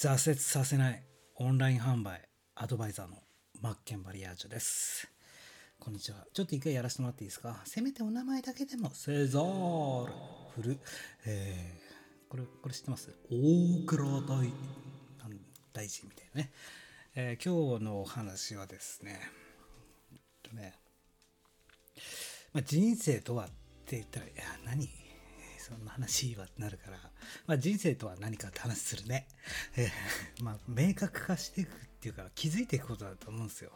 挫折させないオンライン販売アドバイザーのマッケンバリアージュです。こんにちは。ちょっと一回やらせてもらっていいですか？せめてお名前だけでも、セザールフル。えー、これ、これ知ってます？大倉大大臣みたいなね。えー今日のお話はですね、えっとね、まあ、人生とはって言ったら、いや、何？そんな話はなるから、まあ、人生とは何かって話するね。えーまあ、明確化していくっていうか、気づいていくことだと思うんですよ。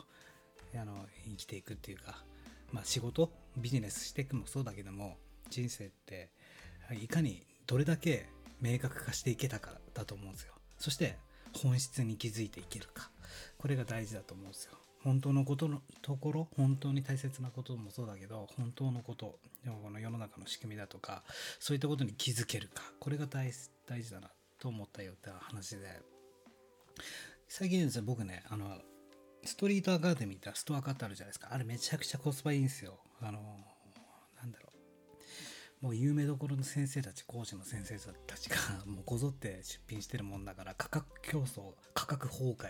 あの生きていくっていうか、まあ、仕事ビジネスしていくもそうだけども人生っていかにどれだけ明確化していけたかだと思うんですよそして本質に気づいていけるかこれが大事だと思うんですよ本当のことのところ本当に大切なこともそうだけど本当のことこの世の中の仕組みだとかそういったことに気づけるかこれが大事だなと思ったよって話で。最近ですね僕ねあのストリートアカデミーってストアカってあるじゃないですか。あれめちゃくちゃコスパいいんですよ。あのなんだろう。もう有名どころの先生たち講師の先生たちがもうこぞって出品してるもんだから価格競争価格崩壊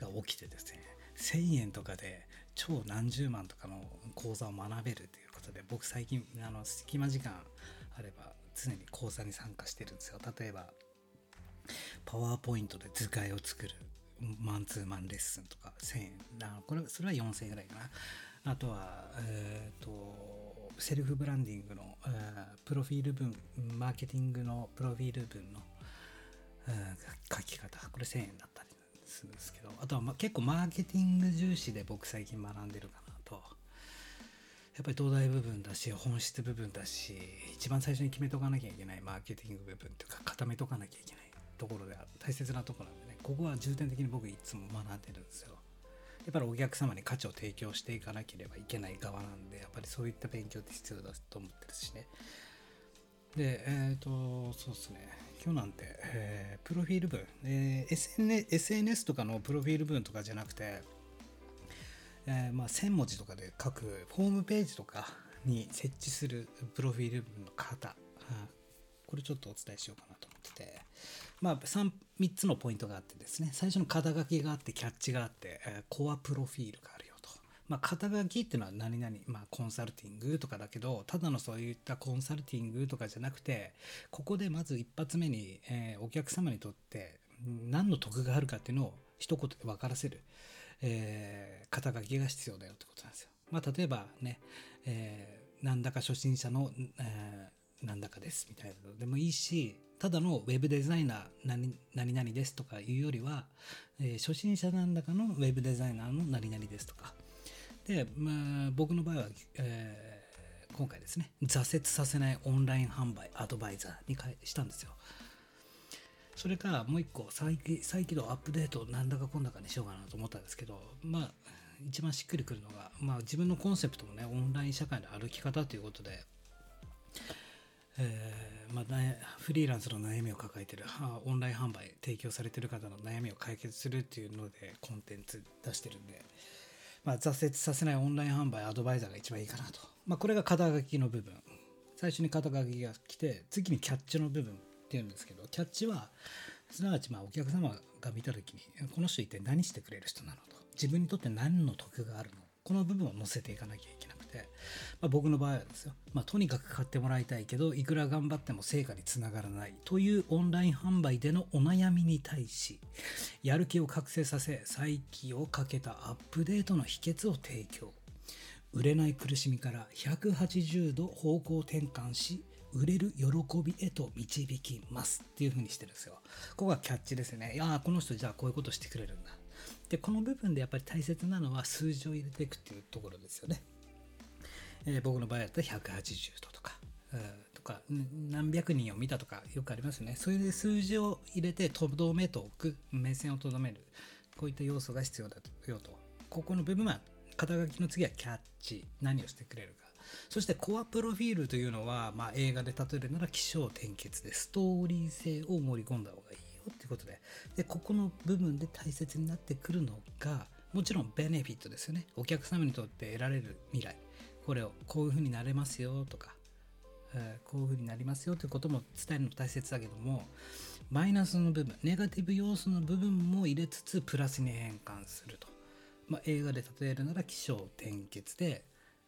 が起きてですね。1000円とかで超何十万とかの講座を学べるということで僕最近あの隙間時間あれば常に講座に参加してるんですよ。例えばパワーポイントで図解を作るマンツーマンレッスンとか1000円あこれそれは4000円ぐらいかな。あとはえっ、とセルフブランディングの、えープロフィール文マーケティングのプロフィール文の、えー書き方。これ1000円だったするんですけどあとは、ま、結構マーケティング重視で僕最近学んでるかなと。やっぱり東大部分だし本質部分だし一番最初に決めとかなきゃいけないマーケティング部分というか固めとかなきゃいけないところで大切なとこなんでねここは重点的に僕いつも学んでるんですよ。やっぱりお客様に価値を提供していかなければいけない側なんでやっぱりそういった勉強って必要だと思ってるしね。でえっ、とそうですね。今日なんて、えープロフィール文、えー SN、SNS とかのプロフィール文とかじゃなくてえーまあ、1000文字とかで書くホームページとかに設置するプロフィール文の型、うんこれちょっとお伝えしようかなと思ってて、まあ、3, 3つのポイントがあってですね。最初の肩書きがあってキャッチがあって、えーコアプロフィールがあるよと。まあ、肩書きっていうのは何々、まあ、コンサルティングとかだけどただのそういったコンサルティングとかじゃなくてここでまず一発目に、えーお客様にとって何の得があるかっていうのを一言で分からせる、えー肩書きが必要だよってことなんですよ。まあ、例えばね、えーなんだか初心者の、えーなんだかですみたいなのでもいいしただのウェブデザイナー何何々ですとかいうよりは、えー初心者なんだかのウェブデザイナーの何々ですとかで、まあ、僕の場合は、えー今回ですね挫折させないオンライン販売アドバイザーに変えしたんですよ。それからもう一個再起再起動アップデートなんだかこんだかにしようかなと思ったんですけどまあ一番しっくりくるのが、まあ、自分のコンセプトもねオンライン社会の歩き方ということでえーまあ、ねフリーランスの悩みを抱えてるオンライン販売提供されてる方の悩みを解決するっていうのでコンテンツ出してるんで、まあ、挫折させないオンライン販売アドバイザーが一番いいかなと、まあ、これが肩書きの部分。最初に肩書きが来て次にキャッチの部分っていうんですけどキャッチはすなわちまあお客様が見た時にこの人一体何してくれる人なのと。自分にとって何の得があるの。この部分を載せていかなきゃいけない。て、まあ、僕の場合はですよ、まあ、とにかく買ってもらいたいけどいくら頑張っても成果につながらないというオンライン販売でのお悩みに対しやる気を覚醒させ再起をかけたアップデートの秘訣を提供売れない苦しみから180度方向転換し売れる喜びへと導きますっていう風にしてるんですよ。ここがキャッチですね。いやこの人じゃあこういうことしてくれるんだ。でこの部分でやっぱり大切なのは数字を入れていくっていうところですよね。えー僕の場合だったら180度とか、とか何百人を見たとかよくありますよね。それで数字を入れてとどめと置く目線をとどめるこういった要素が必要だよと。ここの部分は肩書きの次はキャッチ何をしてくれるかそしてコアプロフィールというのは、まあ、映画で例えるなら起承転結でストーリー性を盛り込んだ方がいいよっていうことででここの部分で大切になってくるのがもちろんベネフィットですよねお客様にとって得られる未来これをこういうふうになれますよとか、えこういう風になりますよということも伝えるの大切だけどもマイナスの部分ネガティブ要素の部分も入れつつプラスに変換すると、まあ、映画で例えるなら起承転結で、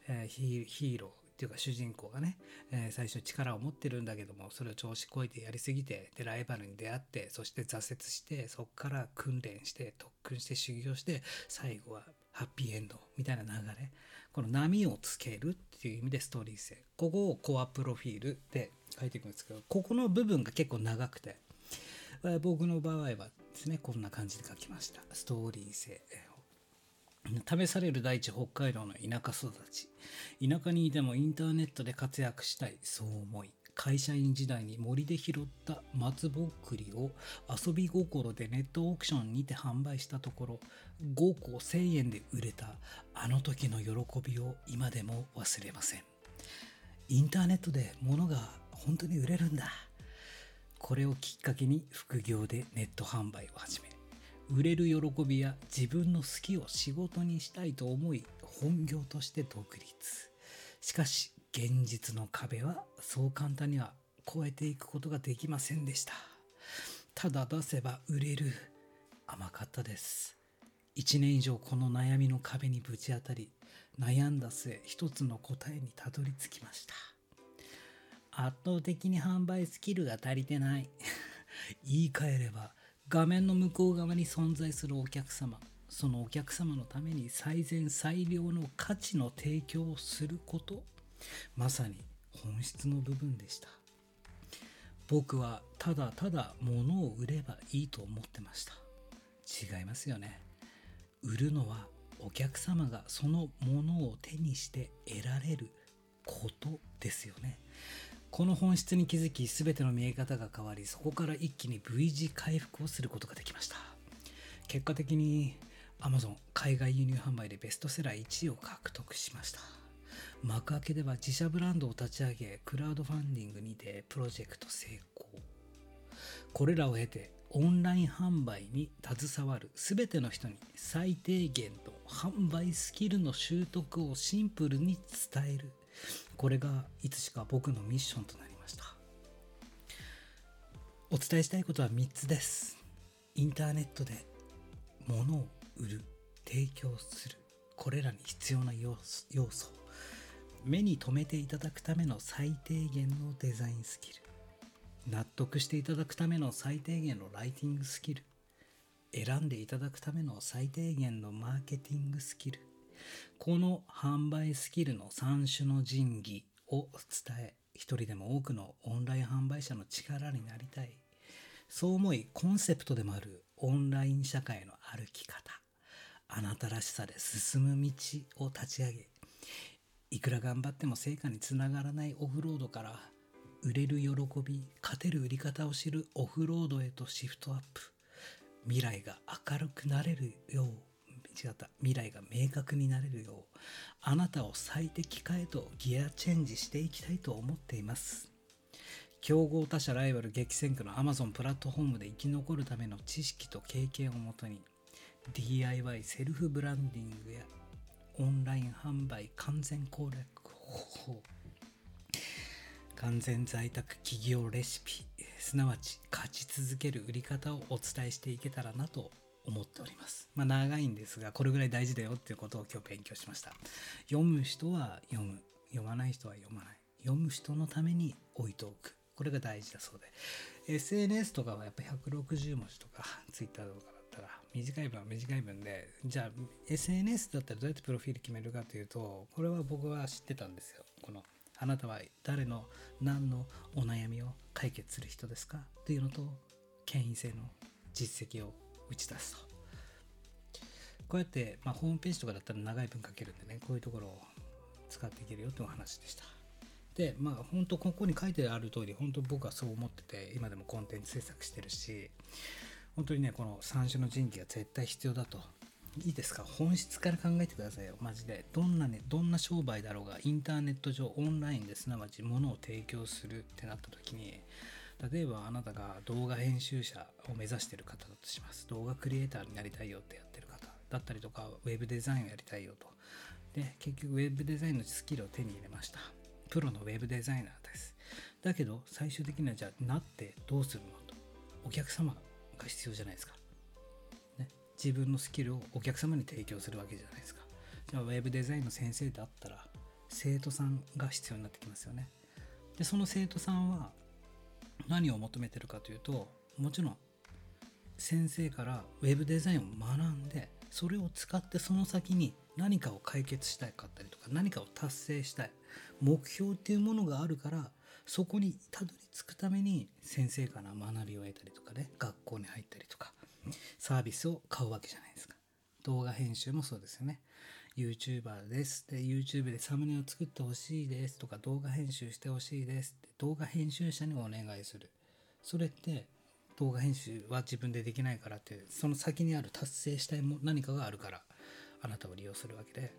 えヒーヒーローっていうか主人公がね、えー最初力を持ってるんだけどもそれを調子こいてやりすぎてでライバルに出会ってそして挫折してそこから訓練して特訓して修行して最後はハッピーエンドみたいな流れ。この波をつけるっていう意味でストーリー性。ここをコアプロフィールで書いていくんですけどここの部分が結構長くて僕の場合はですねこんな感じで書きました。ストーリー性試される大地北海道の田舎育ち。田舎にいてもインターネットで活躍したい。そう思い。会社員時代に森で拾った松ぼっくりを遊び心でネットオークションにて販売したところ5個1000円で売れたあの時の喜びを今でも忘れません。インターネットで物が本当に売れるんだ。これをきっかけに副業でネット販売を始め売れる喜びや自分の好きを仕事にしたいと思い本業として独立。しかし現実の壁はそう簡単には越えていくことができませんでした。ただ出せば売れる。甘かったです。1年以上この悩みの壁にぶち当たり悩んだ末一つの答えにたどり着きました。圧倒的に販売スキルが足りてない。言い換えれば画面の向こう側に存在するお客様そのお客様のために最善最良の価値の提供をすることまさに本質の部分でした。僕はただただ物を売ればいいと思ってました。違いますよね。売るのはお客様がそのものを手にして得られることですよね。この本質に気づき全ての見え方が変わりそこから一気に V 字回復をすることができました。結果的に Amazon 海外輸入販売でベストセラー1位を獲得しました。幕開けでは自社ブランドを立ち上げクラウドファンディングにてプロジェクト成功。これらを経てオンライン販売に携わる全ての人に最低限の販売スキルの習得をシンプルに伝える。これがいつしか僕のミッションとなりました。お伝えしたいことは3つです。インターネットで物を売る提供する。これらに必要な要素要素。目に留めていただくための最低限のデザインスキル。納得していただくための最低限のライティングスキル。選んでいただくための最低限のマーケティングスキル。この販売スキルの3種の神器を伝え一人でも多くのオンライン販売者の力になりたい。そう思いコンセプトでもあるオンライン社会の歩き方。あなたらしさで進む道を立ち上げいくら頑張っても成果につながらないオフロードから売れる喜び勝てる売り方を知るオフロードへとシフトアップ。未来が明るくなれるよう違った。未来が明確になれるようあなたを最適化へとギアチェンジしていきたいと思っています。競合他社ライバル激戦区の Amazon プラットフォームで生き残るための知識と経験をもとに DIY セルフブランディングやオンライン販売完全攻略方法完全在宅企業レシピすなわち勝ち続ける売り方をお伝えしていけたらなと思っております。まあ長いんですがこれぐらい大事だよっていうことを今日勉強しました。読む人は読む読まない人は読まない読む人のために置いておくこれが大事だそうで SNS とかはやっぱ160文字とか Twitter とか短い文は短い文でじゃあ SNS だったらどうやってプロフィール決めるかというとこれは僕は知ってたんですよ。このあなたは誰の何のお悩みを解決する人ですか？っていうのと権威性の実績を打ち出すと。こうやって、まあ、ホームページとかだったら長い文書けるんでねこういうところを使っていけるよってお話でした。でまあ本当ここに書いてある通り本当僕はそう思ってて今でもコンテンツ制作してるし本当にねこの三種の神器が絶対必要だと。いいですか？本質から考えてくださいよ。マジで。どんなねどんな商売だろうがインターネット上オンラインですなわち物を提供するってなった時に例えばあなたが動画編集者を目指してる方だとします。動画クリエイターになりたいよってやってる方。だったりとかウェブデザインをやりたいよと。で結局ウェブデザインのスキルを手に入れました。プロのウェブデザイナーです。だけど最終的にはじゃあなってどうするのと。お客様がが必要じゃないですか、ね、自分のスキルをお客様に提供するわけじゃないですか。じゃあウェブデザインの先生であったら生徒さんが必要になってきますよね。でその生徒さんは何を求めてるかというともちろん先生からウェブデザインを学んでそれを使ってその先に何かを解決したいかったりとか何かを達成したい目標っていうものがあるからそこにたどり着くために先生から学びを得たりとかね学校に入ったりとかサービスを買うわけじゃないですか。動画編集もそうですよね。YouTuber ですで YouTube でサムネを作ってほしいですとか動画編集してほしいですって動画編集者にお願いする。それって動画編集は自分でできないからってその先にある達成したいも何かがあるからあなたを利用するわけで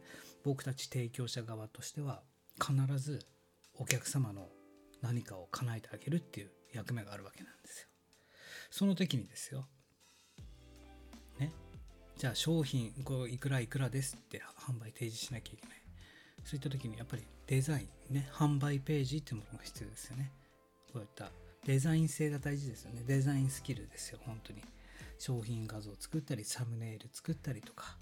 僕たち提供者側としては必ずお客様の何かを叶えてあげるっていう役目があるわけなんですよ。その時にですよ。ね。じゃあ商品こういくらいくらですって販売提示しなきゃいけない。そういった時にやっぱりデザインね、販売ページっていうものが必要ですよね。こういったデザイン性が大事ですよね。デザインスキルですよ、本当に。商品画像を作ったり、サムネイル作ったりとか。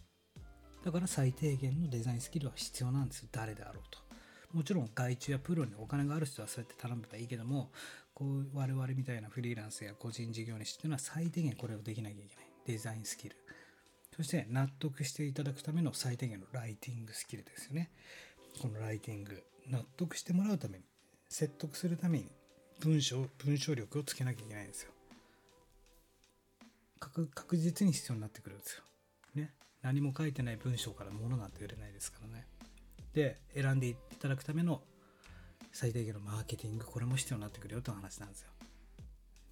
だから最低限のデザインスキルは必要なんですよ。誰であろうと。もちろん外注やプロにお金がある人はそうやって頼めばいいけどもこう我々みたいなフリーランスや個人事業主っていうのは最低限これをできなきゃいけない。デザインスキル。そして納得していただくための最低限のライティングスキルですよね。このライティング。納得してもらうために説得するために文章文章力をつけなきゃいけないんですよ。確実に必要になってくるんですよ。ね。何も書いてない文章から物なんて売れないですからね。で選んでいただくための最低限のマーケティングこれも必要になってくるよという話なんですよ。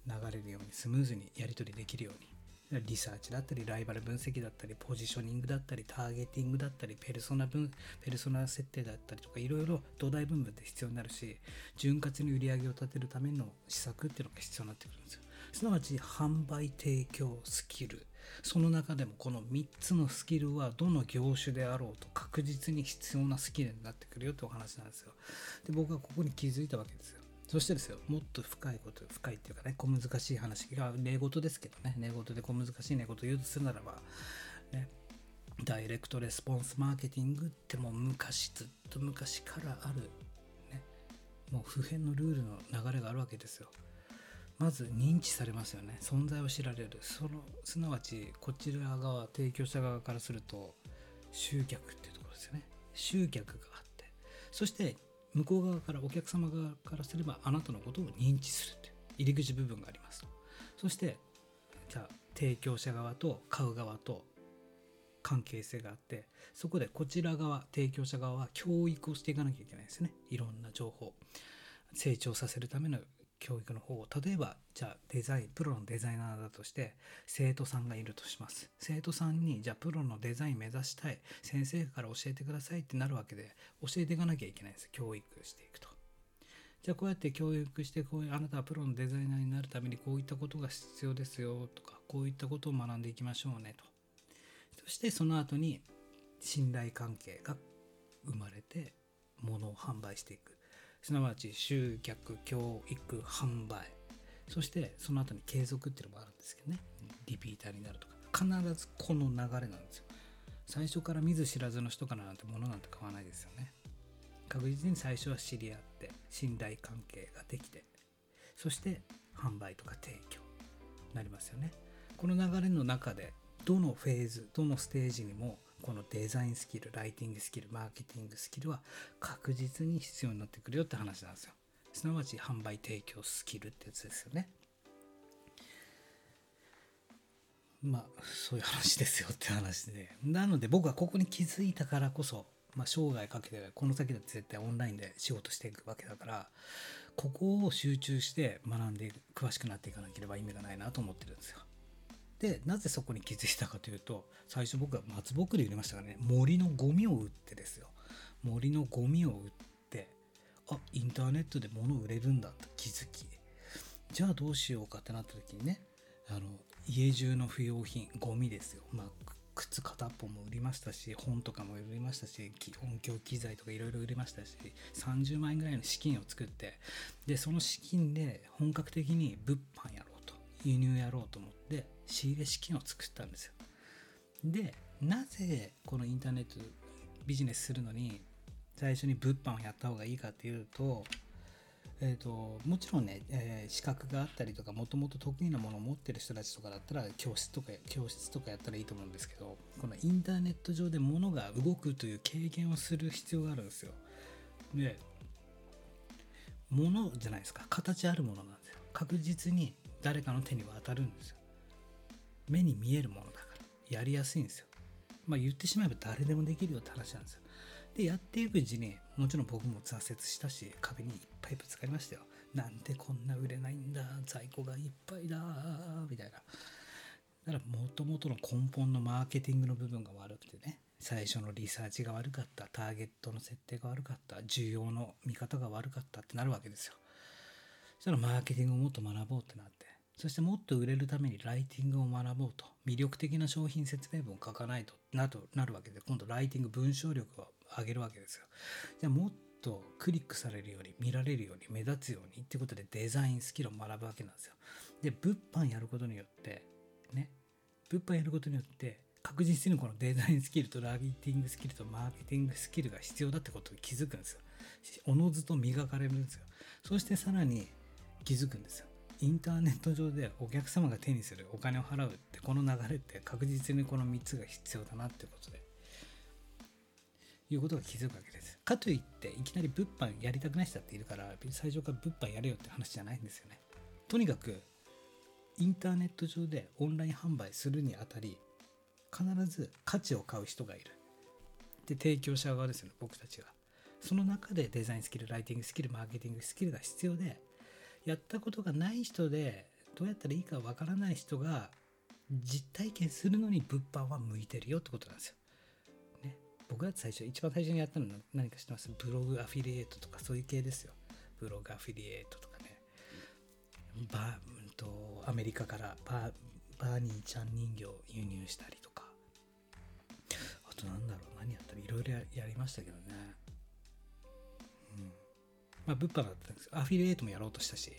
流れるようにスムーズにやり取りできるように。リサーチだったりライバル分析だったりポジショニングだったりターゲティングだったりペルソナ分ペルソナ設定だったりとかいろいろ土台分分で必要になるし潤滑に売り上げを立てるための施策っていうのが必要になってくるんですよ。すなわち販売提供スキル。その中でもこの3つのスキルはどの業種であろうと確実に必要なスキルになってくるよってお話なんですよで僕はここに気づいたわけですよそしてですよ、もっと深いこと、深いっていうかね、小難しい話が、寝言ですけどね、寝言で小難しい寝言言うとするならば、ね、ダイレクトレスポンスマーケティングってもう昔、ずっと昔からある、ね、もう普遍のルールの流れがあるわけですよ。まず認知されますよね。存在を知られる。その、すなわち、こちら側、提供者側からすると、集客っていうところですよね。集客があって、そして向こう側からお客様側からすればあなたのことを認知するという入り口部分がありますそしてじゃあ提供者側と買う側と関係性があってそこでこちら側提供者側は教育をしていかなきゃいけないですねいろんな情報成長させるための教育の方を例えばじゃあデザインプロのデザイナーだとして生徒さんがいるとします。生徒さんにじゃあプロのデザイン目指したい先生から教えてくださいってなるわけで教えていかなきゃいけないんです教育していくと。じゃあこうやって教育してこういうあなたはプロのデザイナーになるためにこういったことが必要ですよとかこういったことを学んでいきましょうねと。そしてその後に信頼関係が生まれて物を販売していく。すなわち集客教育販売。そしてその後に継続っていうのもあるんですけどね。リピーターになるとか。必ずこの流れなんですよ。最初から見ず知らずの人からなんてものなんて買わないですよね。確実に最初は知り合って信頼関係ができてそして販売とか提供。なりますよね。この流れの中でどのフェーズどのステージにもこのデザインスキル、ライティングスキル、マーケティングスキルは確実に必要になってくるよって話なんですよ。すなわち販売提供スキルってやつですよね。まあそういう話ですよって話で。なので僕はここに気づいたからこそ、まあ、生涯かけてこの先だって絶対オンラインで仕事していくわけだからここを集中して学んで詳しくなっていかなければ意味がないなと思ってるんですよ。でなぜそこに気づいたかというと最初僕は松ぼっくり売りましたからね。森のゴミを売ってですよ。森のゴミを売ってあインターネットで物売れるんだと気づきじゃあどうしようかってなった時にねあの家中の不要品ゴミですよ。まあ靴片っぽも売りましたし本とかも売りましたし音響機材とかいろいろ売りましたし30万円ぐらいの資金を作ってでその資金で本格的に物販や輸入やろうと思って仕入れ資金を作ったんですよ。でなぜこのインターネットビジネスするのに最初に物販をやった方がいいかっていうとえーと、もちろんね、えー、資格があったりとかもともと得意なものを持ってる人たちとかだったら教室とか教室とかやったらいいと思うんですけどこのインターネット上で物が動くという経験をする必要があるんですよ。で物じゃないですか。形あるものなんですよ。確実に誰かの手に渡るんですよ。目に見えるものだから。やりやすいんですよ。まあ言ってしまえば誰でもできるよって話なんですよ。でやっていくうちにもちろん僕も挫折したし壁にいっぱいぶつかりましたよ。なんでこんな売れないんだ在庫がいっぱいだみたいな。だからもともとの根本のマーケティングの部分が悪くてね最初のリサーチが悪かったターゲットの設定が悪かった需要の見方が悪かったってなるわけですよ。そしたらマーケティングをもっと学ぼうってなって。そしてもっと売れるためにライティングを学ぼうと魅力的な商品説明文を書かないとなとなるわけで今度ライティング文章力を上げるわけですよ。じゃあもっとクリックされるように見られるように目立つようにってことでデザインスキルを学ぶわけなんですよ。で物販やることによってね物販やることによって確実にこのデザインスキルとライティングスキルとマーケティングスキルが必要だってことに気づくんですよ。おのずと磨かれるんですよ。そしてさらに気づくんですよ。インターネット上でお客様が手にするお金を払うってこの流れって確実にこの3つが必要だなってことでいうことが気づくわけです。かといっていきなり物販やりたくない人だっているから最初から物販やれよって話じゃないんですよね。とにかくインターネット上でオンライン販売するにあたり必ず価値を買う人がいる。で提供者側ですよね僕たちが。その中でデザインスキルライティングスキルマーケティングスキルが必要でやったことがない人でどうやったらいいかわからない人が実体験するのに物販は向いてるよってことなんですよ。ね、僕だって最初一番最初にやったのは何か知ってます？ブログアフィリエイトとかそういう系ですよ。ブログアフィリエイトとかね。バうんとアメリカからババーニーちゃん人形輸入したりとか。あとなんだろう？何やったらいろいろやりましたけどね。まあ、物販だったんですアフィリエイトもやろうとしたし、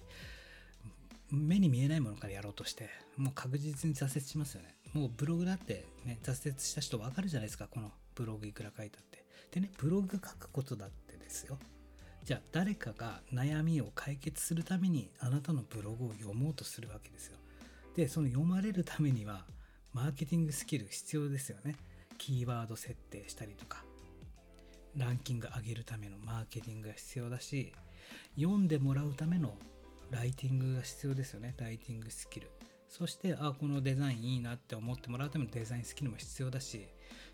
目に見えないものからやろうとして、もう確実に挫折しますよね。もうブログだってね、挫折した人わかるじゃないですか、このブログいくら書いたって。でね、ブログ書くことだってですよ。じゃあ誰かが悩みを解決するためにあなたのブログを読もうとするわけですよ。で、その読まれるためにはマーケティングスキル必要ですよね。キーワード設定したりとか、ランキング上げるためのマーケティングが必要だし読んでもらうためのライティングが必要ですよね。ライティングスキル。そしてあこのデザインいいなって思ってもらうためのデザインスキルも必要だし。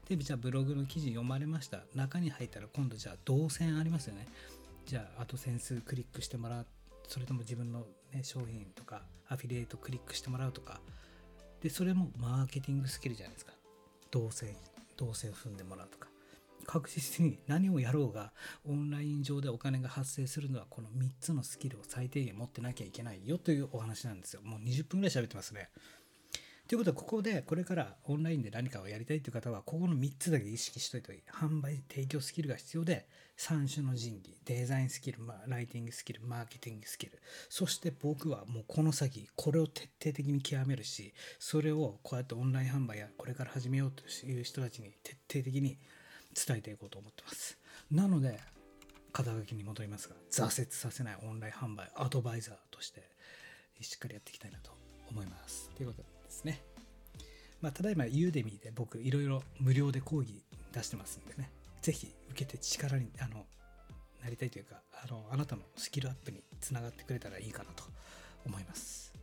でじゃあブログの記事読まれました。中に入ったら今度じゃあ動線ありますよね。じゃああとセンスクリックしてもらう。それとも自分の、ね、商品とかアフィリエイトクリックしてもらうとか。でそれもマーケティングスキルじゃないですか。動線動線を踏んでもらうとか。確実に何をやろうがオンライン上でお金が発生するのはこの3つのスキルを最低限持ってなきゃいけないよというお話なんですよ。もう20分ぐらい喋ってますね。ということはここでこれからオンラインで何かをやりたいという方はここの3つだけ意識しといていい。販売提供スキルが必要で3種の神器デザインスキル、ライティングスキルマーケティングスキルそして僕はもうこの先これを徹底的に極めるしそれをこうやってオンライン販売やこれから始めようという人たちに徹底的に伝えていこうと思ってます。なので、肩書きに戻りますが、挫折させないオンライン販売アドバイザーとしてしっかりやっていきたいなと思います。ということですね。まあ、ただいまユーデミーで僕いろいろ無料で講義出してますんでね、ぜひ受けて力にあのなりたいというかあの、あなたのスキルアップにつながってくれたらいいかなと思います。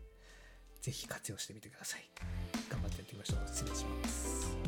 ぜひ活用してみてください。頑張ってやっていきましょう。失礼します。